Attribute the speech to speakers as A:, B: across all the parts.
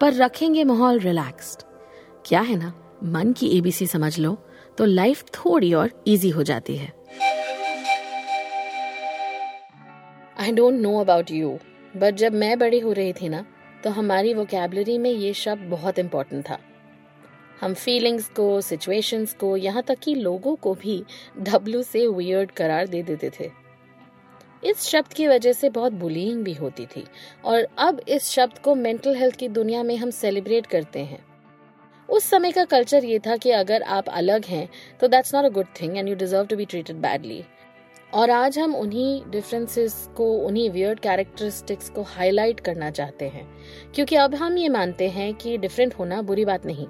A: पर रखेंगे माहौल रिलैक्स्ड क्या है ना? मन की एबीसी समझ लो तो लाइफ थोड़ी और इजी हो जाती है। I don't know about you but जब मैं बड़ी हो रही थी ना तो हमारी वोकेबलरी में ये शब्द बहुत इम्पोर्टेंट था। हम फीलिंग्स को सिचुएशंस को, यहाँ तक कि लोगों को भी डब्ल्यू से वियर्ड करार दे देते थे। इस शब्द की वजह से बहुत बुलिंग भी होती थी। और अब इस शब्द को मेंटल हेल्थ की दुनिया में हम सेलिब्रेट करते हैं। उस समय का कल्चर ये था कि अगर आप अलग हैं तो that's not a good thing and you deserve to be treated badly और आज हम उन्हीं डिफरेंसेस को, उन्हीं वियर्ड कैरेक्टरिस्टिक्स को हाईलाइट करना चाहते हैं। क्योंकि अब हम ये मानते हैं कि डिफरेंट होना बुरी बात नहीं।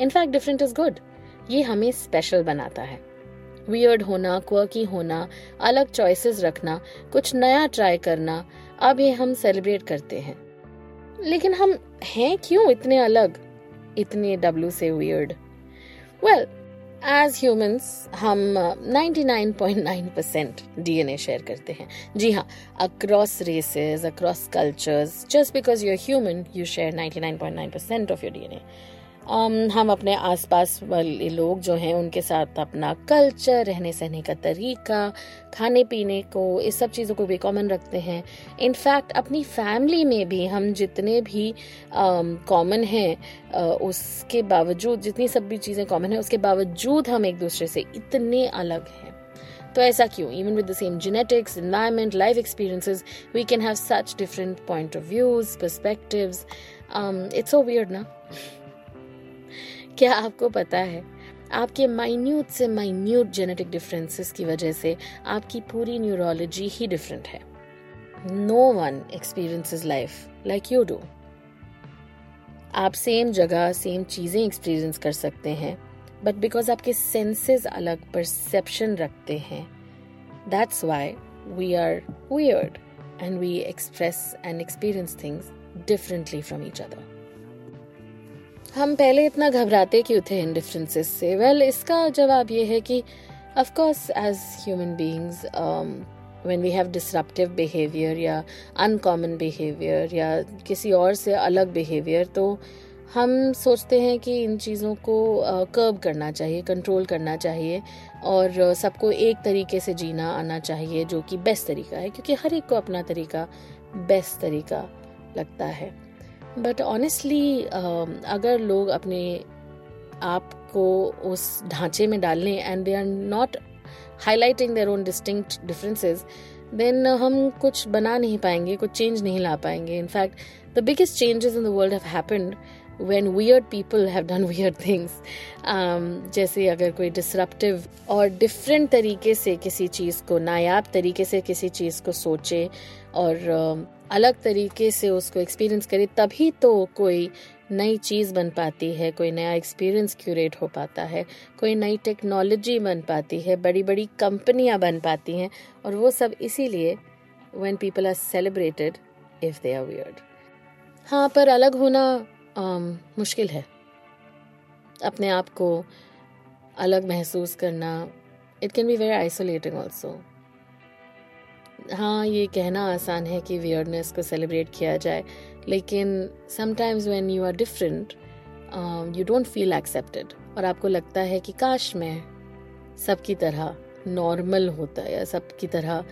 A: इनफैक्ट डिफरेंट इज़ गुड ये हमें स्पेशल बनाता है। वियर्ड होना क्वर्की होना, अलग चॉइसेस रखना, कुछ नया ट्राई करना, अब ये हम सेलिब्रेट करते हैं। लेकिन हम हैं क्यों इतने अलग? इतने डब्ल्यू से वियर्ड वेल एज ह्यूमंस हम 99.9 परसेंट डीएनए शेयर करते हैं। जी हाँ across races across cultures just because you human you share 99.9 percent of your DNA हम अपने आसपास वाले लोग जो हैं उनके साथ अपना कल्चर रहने सहने का तरीका खाने पीने को इस सब चीज़ों को भी कॉमन रखते हैं। इनफैक्ट अपनी फैमिली में भी हम जितने भी कॉमन um, हैं uh, उसके बावजूद जितनी सब भी चीज़ें कॉमन हैं उसके बावजूद हम एक दूसरे से इतने अलग हैं। तो ऐसा क्यों? Even with the same genetics environment life experiences we can have such different point of views perspectives it's so weird ना? क्या आपको पता है? आपके माइन्यूट से माइन्यूट जेनेटिक डिफरेंसेस की वजह से आपकी पूरी न्यूरोलॉजी ही डिफरेंट है। No one experiences life like you do आप सेम जगह सेम चीज़ें एक्सपीरियंस कर सकते हैं बट बिकॉज़ आपके सेंसेस अलग परसेप्शन रखते हैं that's why we are weird and we express and experience things differently from each other हम पहले इतना घबराते क्यों थे इन डिफरेंसेस से? वेल well, इसका जवाब ये है कि of course as human beings when we have disruptive behaviour या अनकॉमन बिहेवियर या किसी और से अलग बिहेवियर तो हम सोचते हैं कि इन चीज़ों को कर्ब करना चाहिए कंट्रोल करना चाहिए और सबको एक तरीके से जीना आना चाहिए जो कि बेस्ट तरीका है क्योंकि हर एक को अपना तरीका बेस्ट तरीका लगता है। बट ऑनेस्टली um, अगर लोग अपने आप को उस ढांचे में डाल लें and they are not highlighting their own distinct differences then हम कुछ बना नहीं पाएँगे कुछ चेंज नहीं ला पाएँगे. In fact the biggest changes in the world have happened when weird people have done weird things. Um, जैसे अगर कोई डिसरप्टिव और डिफरेंट तरीके से किसी चीज़ को नायाब तरीके से किसी चीज़ को सोचे और uh, अलग तरीके से उसको एक्सपीरियंस करे तभी तो कोई नई चीज़ बन पाती है कोई नया एक्सपीरियंस क्यूरेट हो पाता है कोई नई टेक्नोलॉजी बन पाती है बड़ी बड़ी कंपनियाँ बन पाती हैं और वो सब इसीलिए when people are celebrated if they are weird हाँ पर अलग होना um, मुश्किल है। अपने आप को अलग महसूस करना it can be very isolating also हाँ ये कहना आसान है कि वियर्डनेस को सेलिब्रेट किया जाए, लेकिन sometimes when you are different you don't feel accepted और आपको लगता है कि काश मैं सबकी तरह नॉर्मल होता या सबकी तरह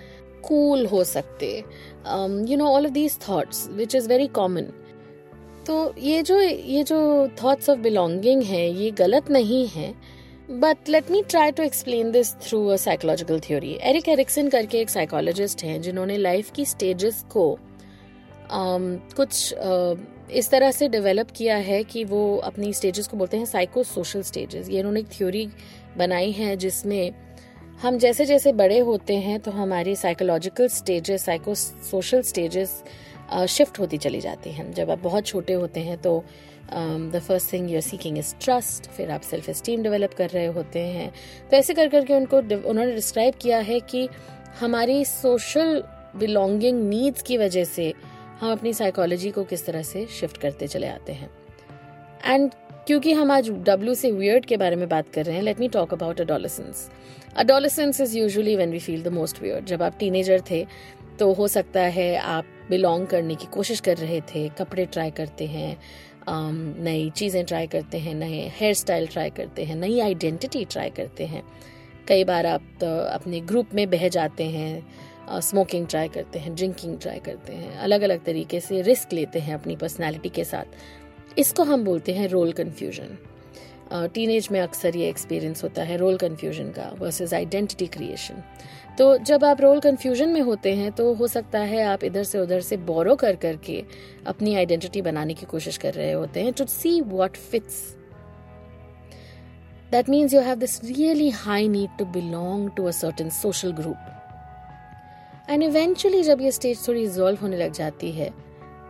A: कूल हो सकते। You know all of these thoughts which is very common तो ये जो ये जो थॉट्स ऑफ़ बिलोंगिंग है ये गलत नहीं है। But let me try to explain this through a psychological theory Erik Erikson करके एक साइकोलॉजिस्ट हैं जिन्होंने लाइफ की स्टेजेस को um, कुछ uh, इस तरह से डेवलप किया है कि वो अपनी स्टेजेस को बोलते हैं साइको सोशल स्टेजेस ये उन्होंने एक थ्योरी बनाई है जिसमें हम जैसे जैसे बड़े होते हैं तो हमारी psychological stages psycho social stages shift होती चली जाती हैं। जब आप बहुत छोटे होते हैं तो the first thing you're seeking is trust फिर आप सेल्फ इस्टीम डेवलप कर रहे होते हैं। तो ऐसे कर करके उनको उन्होंने डिस्क्राइब किया है कि हमारी सोशल बिलोंगिंग नीड्स की वजह से हम अपनी साइकोलॉजी को किस तरह से शिफ्ट करते चले आते हैं। एंड क्योंकि हम आज डब्ल्यू से वियर्ड के बारे में बात कर रहे हैं let me talk about adolescence adolescence is usually when we feel the most weird जब आप टीनेजर थे तो हो सकता है आप बिलोंग करने की कोशिश कर रहे थे कपड़े ट्राई करते हैं um, नई चीज़ें ट्राई करते हैं नए हेयर स्टाइल ट्राई करते हैं नई आइडेंटिटी ट्राई करते हैं। कई बार आप तो अपने ग्रुप में बह जाते हैं स्मोकिंग ट्राई करते हैं ड्रिंकिंग ट्राई करते हैं अलग अलग तरीके से रिस्क लेते हैं अपनी पर्सनैलिटी के साथ। इसको हम बोलते हैं रोल कन्फ्यूज़न टीनेज में अक्सर ये एक्सपीरियंस होता है रोल कन्फ्यूज़न का वर्सेस आइडेंटिटी क्रिएशन तो जब आप रोल कन्फ्यूज़न में होते हैं तो हो सकता है आप इधर से उधर से बोरो कर करके अपनी आइडेंटिटी बनाने की कोशिश कर रहे होते हैं to see what fits that means you have this really high need to belong to a certain social group and eventually जब ये स्टेज थोड़ी रिजॉल्व होने लग जाती है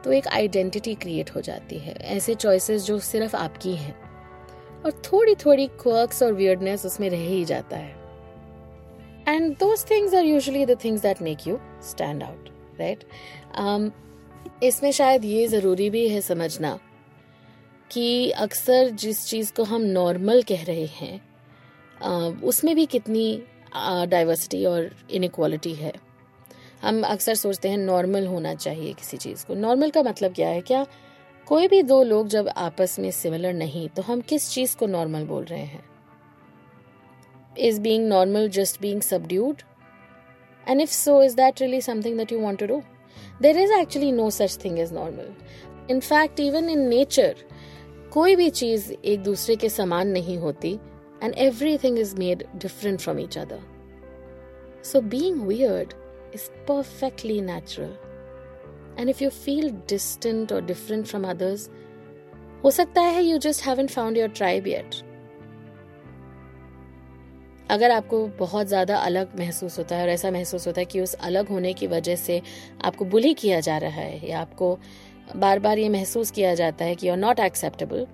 A: तो एक आइडेंटिटी क्रिएट हो जाती है। ऐसे चॉइसेस जो सिर्फ़ आपकी हैं। और थोड़ी थोड़ी क्वर्क्स और वियर्डनेस उसमें रह ही जाता है। And those things are usually the things that make you stand out right इसमें शायद ये ज़रूरी भी है समझना कि अक्सर जिस चीज़ को हम नॉर्मल कह रहे हैं उसमें भी कितनी डाइवर्सिटी और इनक्वालिटी है। हम अक्सर सोचते हैं नॉर्मल होना चाहिए किसी चीज़ को। नॉर्मल का मतलब क्या है? क्या कोई भी दो लोग जब आपस में सिमिलर नहीं तो हम किस चीज़ को नॉर्मल बोल रहे हैं? Is being normal just being subdued and if so is that really something that you want to do there is actually no such thing is normal in fact even in nature कोई भी चीज़ एक दूसरे के समान नहीं होती and everything is made different from each other so being weird is perfectly natural and if you feel distant और डिफरेंट फ्रॉम अदर्स हो सकता है you just haven't found your tribe yet अगर आपको बहुत ज़्यादा अलग महसूस होता है और ऐसा महसूस होता है कि उस अलग होने की वजह से आपको बुली किया जा रहा है या आपको बार बार ये महसूस किया जाता है कि you are not acceptable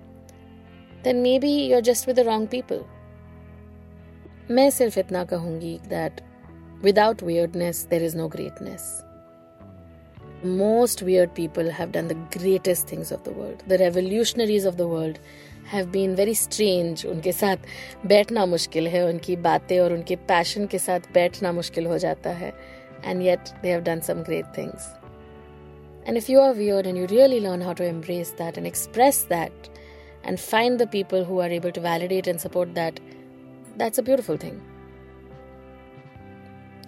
A: then maybe you are just with the wrong people मैं सिर्फ़ इतना कहूँगी that without weirdness there is no greatness most weird people have done the greatest things of the world. The revolutionaries of the world have been very strange उनके साथ बैठना मुश्किल है, उनकी बातें और उनके पैशन के साथ बैठना मुश्किल हो जाता है। And yet they have done some great things and if you are weird and you really learn how to embrace that and express that and find the people who are able to validate and support that that's a beautiful thing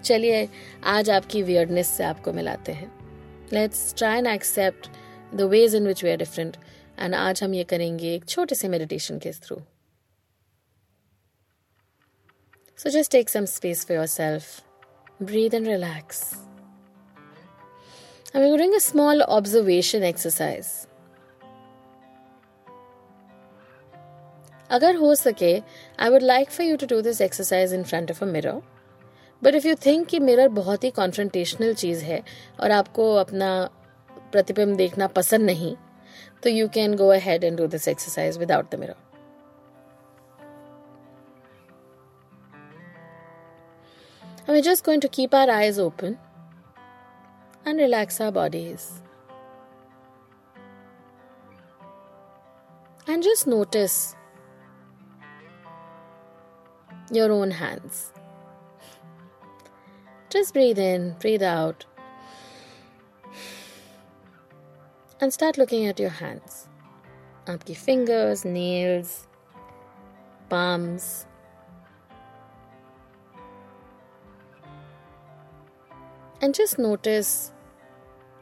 A: चलिए, आज आपकी weirdness से आपको मिलाते हैं। Let's try and accept the ways in which we are different and आज हम ये करेंगे एक छोटे से मेडिटेशन के through So just take some space for yourself. Breathe and relax. And we're doing a small observation exercise. अगर हो सके I would like for you to do this exercise in front of a mirror but if you think कि mirror बहुत ही confrontational चीज़ है और आपको अपना प्रतिबिंब देखना पसंद नहीं So you can go ahead and do this exercise without the mirror. And we're just going to keep our eyes open and relax our bodies. And just notice your own hands. Just breathe in, breathe out. And start looking at your hands. आपकी fingers, nails, palms. And just notice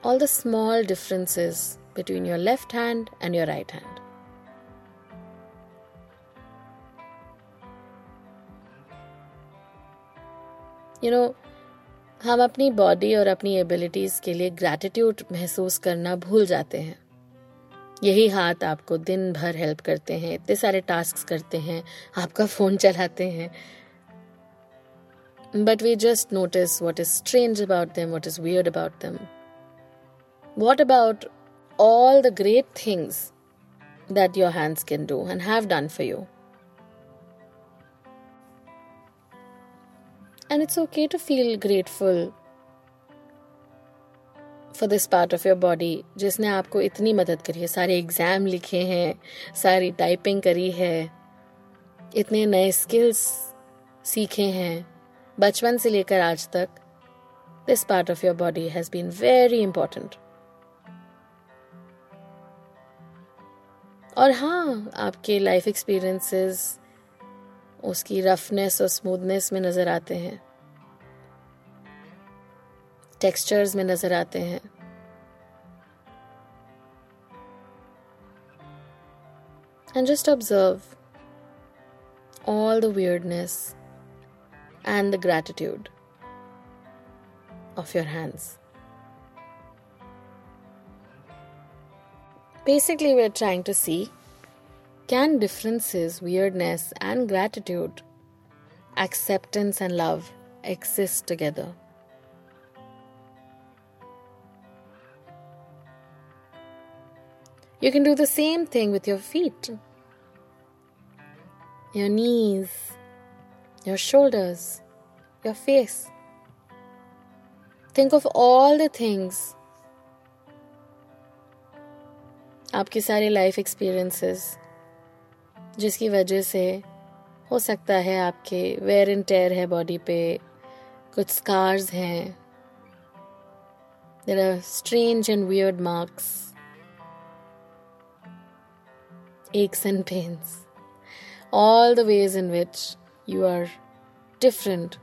A: all the small differences between your left hand and your right hand. You know, हम अपनी body और अपनी abilities के लिए gratitude महसूस करना भूल जाते हैं। यही हाथ आपको दिन भर हेल्प करते हैं, इतने सारे टास्क करते हैं, आपका फ़ोन चलाते हैं। But we just notice what is strange about them what is weird about them what about all the great things that your hands can do and have done for you. And it's okay to feel grateful for this part of your body जिसने आपको इतनी मदद करी है, सारे exam लिखे हैं, सारी टाइपिंग करी है, इतने नए स्किल्स सीखे हैं, बचपन से लेकर आज तक this part of your body has been very important और हाँ आपके लाइफ एक्सपीरियंसेस उसकी रफनेस और स्मूदनेस में नज़र आते हैं। टेक्सचर्स में नज़र आते हैं। And just observe all the weirdness and the gratitude of your hands basically we are trying to see can differences, weirdness, and gratitude, acceptance, and love exist together? You can do the same thing with your feet, your knees, your shoulders, your face. Think of all the things आपकी सारी life experiences जिसकी वजह से हो सकता है आपके wear and tear है बॉडी पे, कुछ स्कार्स हैं there are strange and weird marks aches and pains all the ways in which you are different.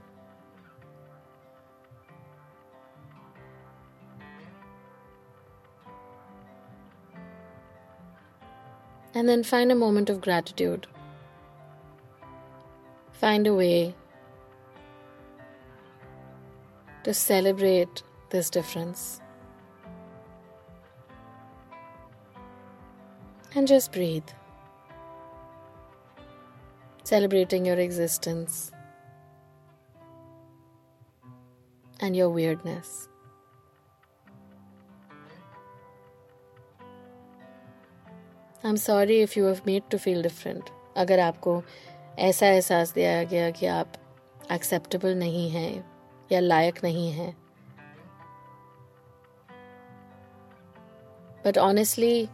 A: And then find a moment of gratitude. Find a way to celebrate this difference. And just breathe celebrating your existence and your weirdness. I'm sorry if you have made to feel different अगर आपको ऐसा एहसास दिया गया कि आप acceptable नहीं हैं या लायक नहीं हैं। But honestly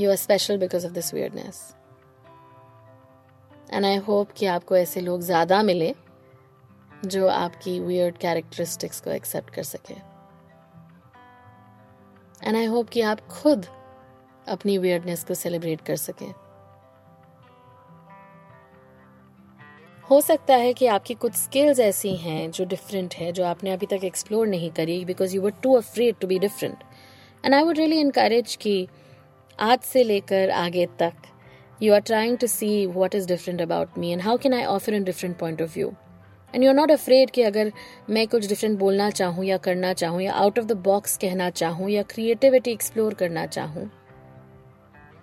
A: you are special because of this weirdness and I hope कि आपको ऐसे लोग ज़्यादा मिले जो आपकी वियर्ड कैरेक्टरिस्टिक्स को एक्सेप्ट कर सके। एंड आई होप कि आप खुद अपनी वियर्डनेस को सेलिब्रेट कर सके। हो सकता है कि आपकी कुछ स्किल्स ऐसी हैं जो डिफरेंट है, जो आपने अभी तक एक्सप्लोर नहीं करी because you were too afraid to be different and I would really encourage कि आज से लेकर आगे तक you are trying to see what is different about me and how can I offer in different point of view and you are not afraid कि अगर मैं कुछ डिफरेंट बोलना चाहूँ या करना चाहूँ या आउट ऑफ़ द बॉक्स कहना चाहूँ या क्रिएटिविटी एक्सप्लोर करना चाहूँ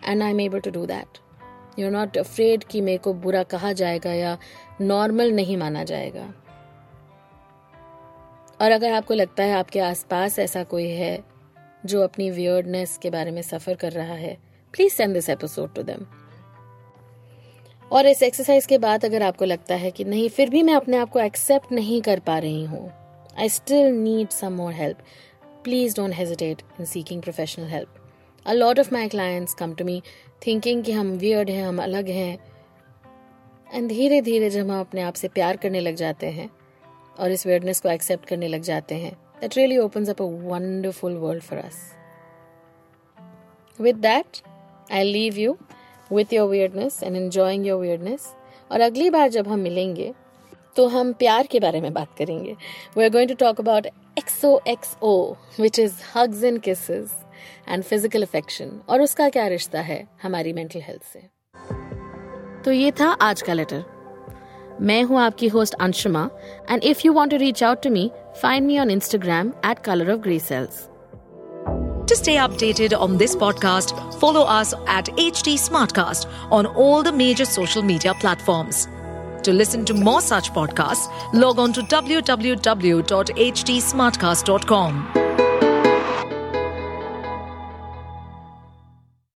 A: and I am able to do that you are not afraid कि मेरे को बुरा कहा जाएगा या नॉर्मल नहीं माना जाएगा। और अगर आपको लगता है आपके आसपास ऐसा कोई है जो अपनी वियर्डनेस के बारे में सफ़र कर रहा है please send this episode to them और इस एक्सरसाइज के बाद अगर आपको लगता है कि नहीं, फिर भी मैं अपने आप को एक्सेप्ट नहीं कर पा रही हूँ। I still need some more help please don't hesitate in seeking professional help a lot of my clients come to me thinking कि हम वियर्ड हैं, हम अलग हैं। एंड धीरे धीरे जब हम अपने आप से प्यार करने लग जाते हैं और इस वियर्डनेस को एक्सेप्ट करने लग जाते हैं that really opens up a wonderful world for us with that I leave you with your weirdness and enjoying your weirdness और अगली बार जब हम मिलेंगे तो हम प्यार के बारे में बात करेंगे। We are going to talk about X O X O which is hugs and kisses and physical affection और उसका क्या रिश्ता है हमारी मेंटल हेल्थ से तो ये था आज का लेटर मैं हूँ आपकी host Anshuma and if you want to reach out to me find me on Instagram at colour of grey cells
B: To stay updated on this podcast, follow us at HT Smartcast on all the major social media platforms. To listen to more such podcasts, log on to www.htsmartcast.com.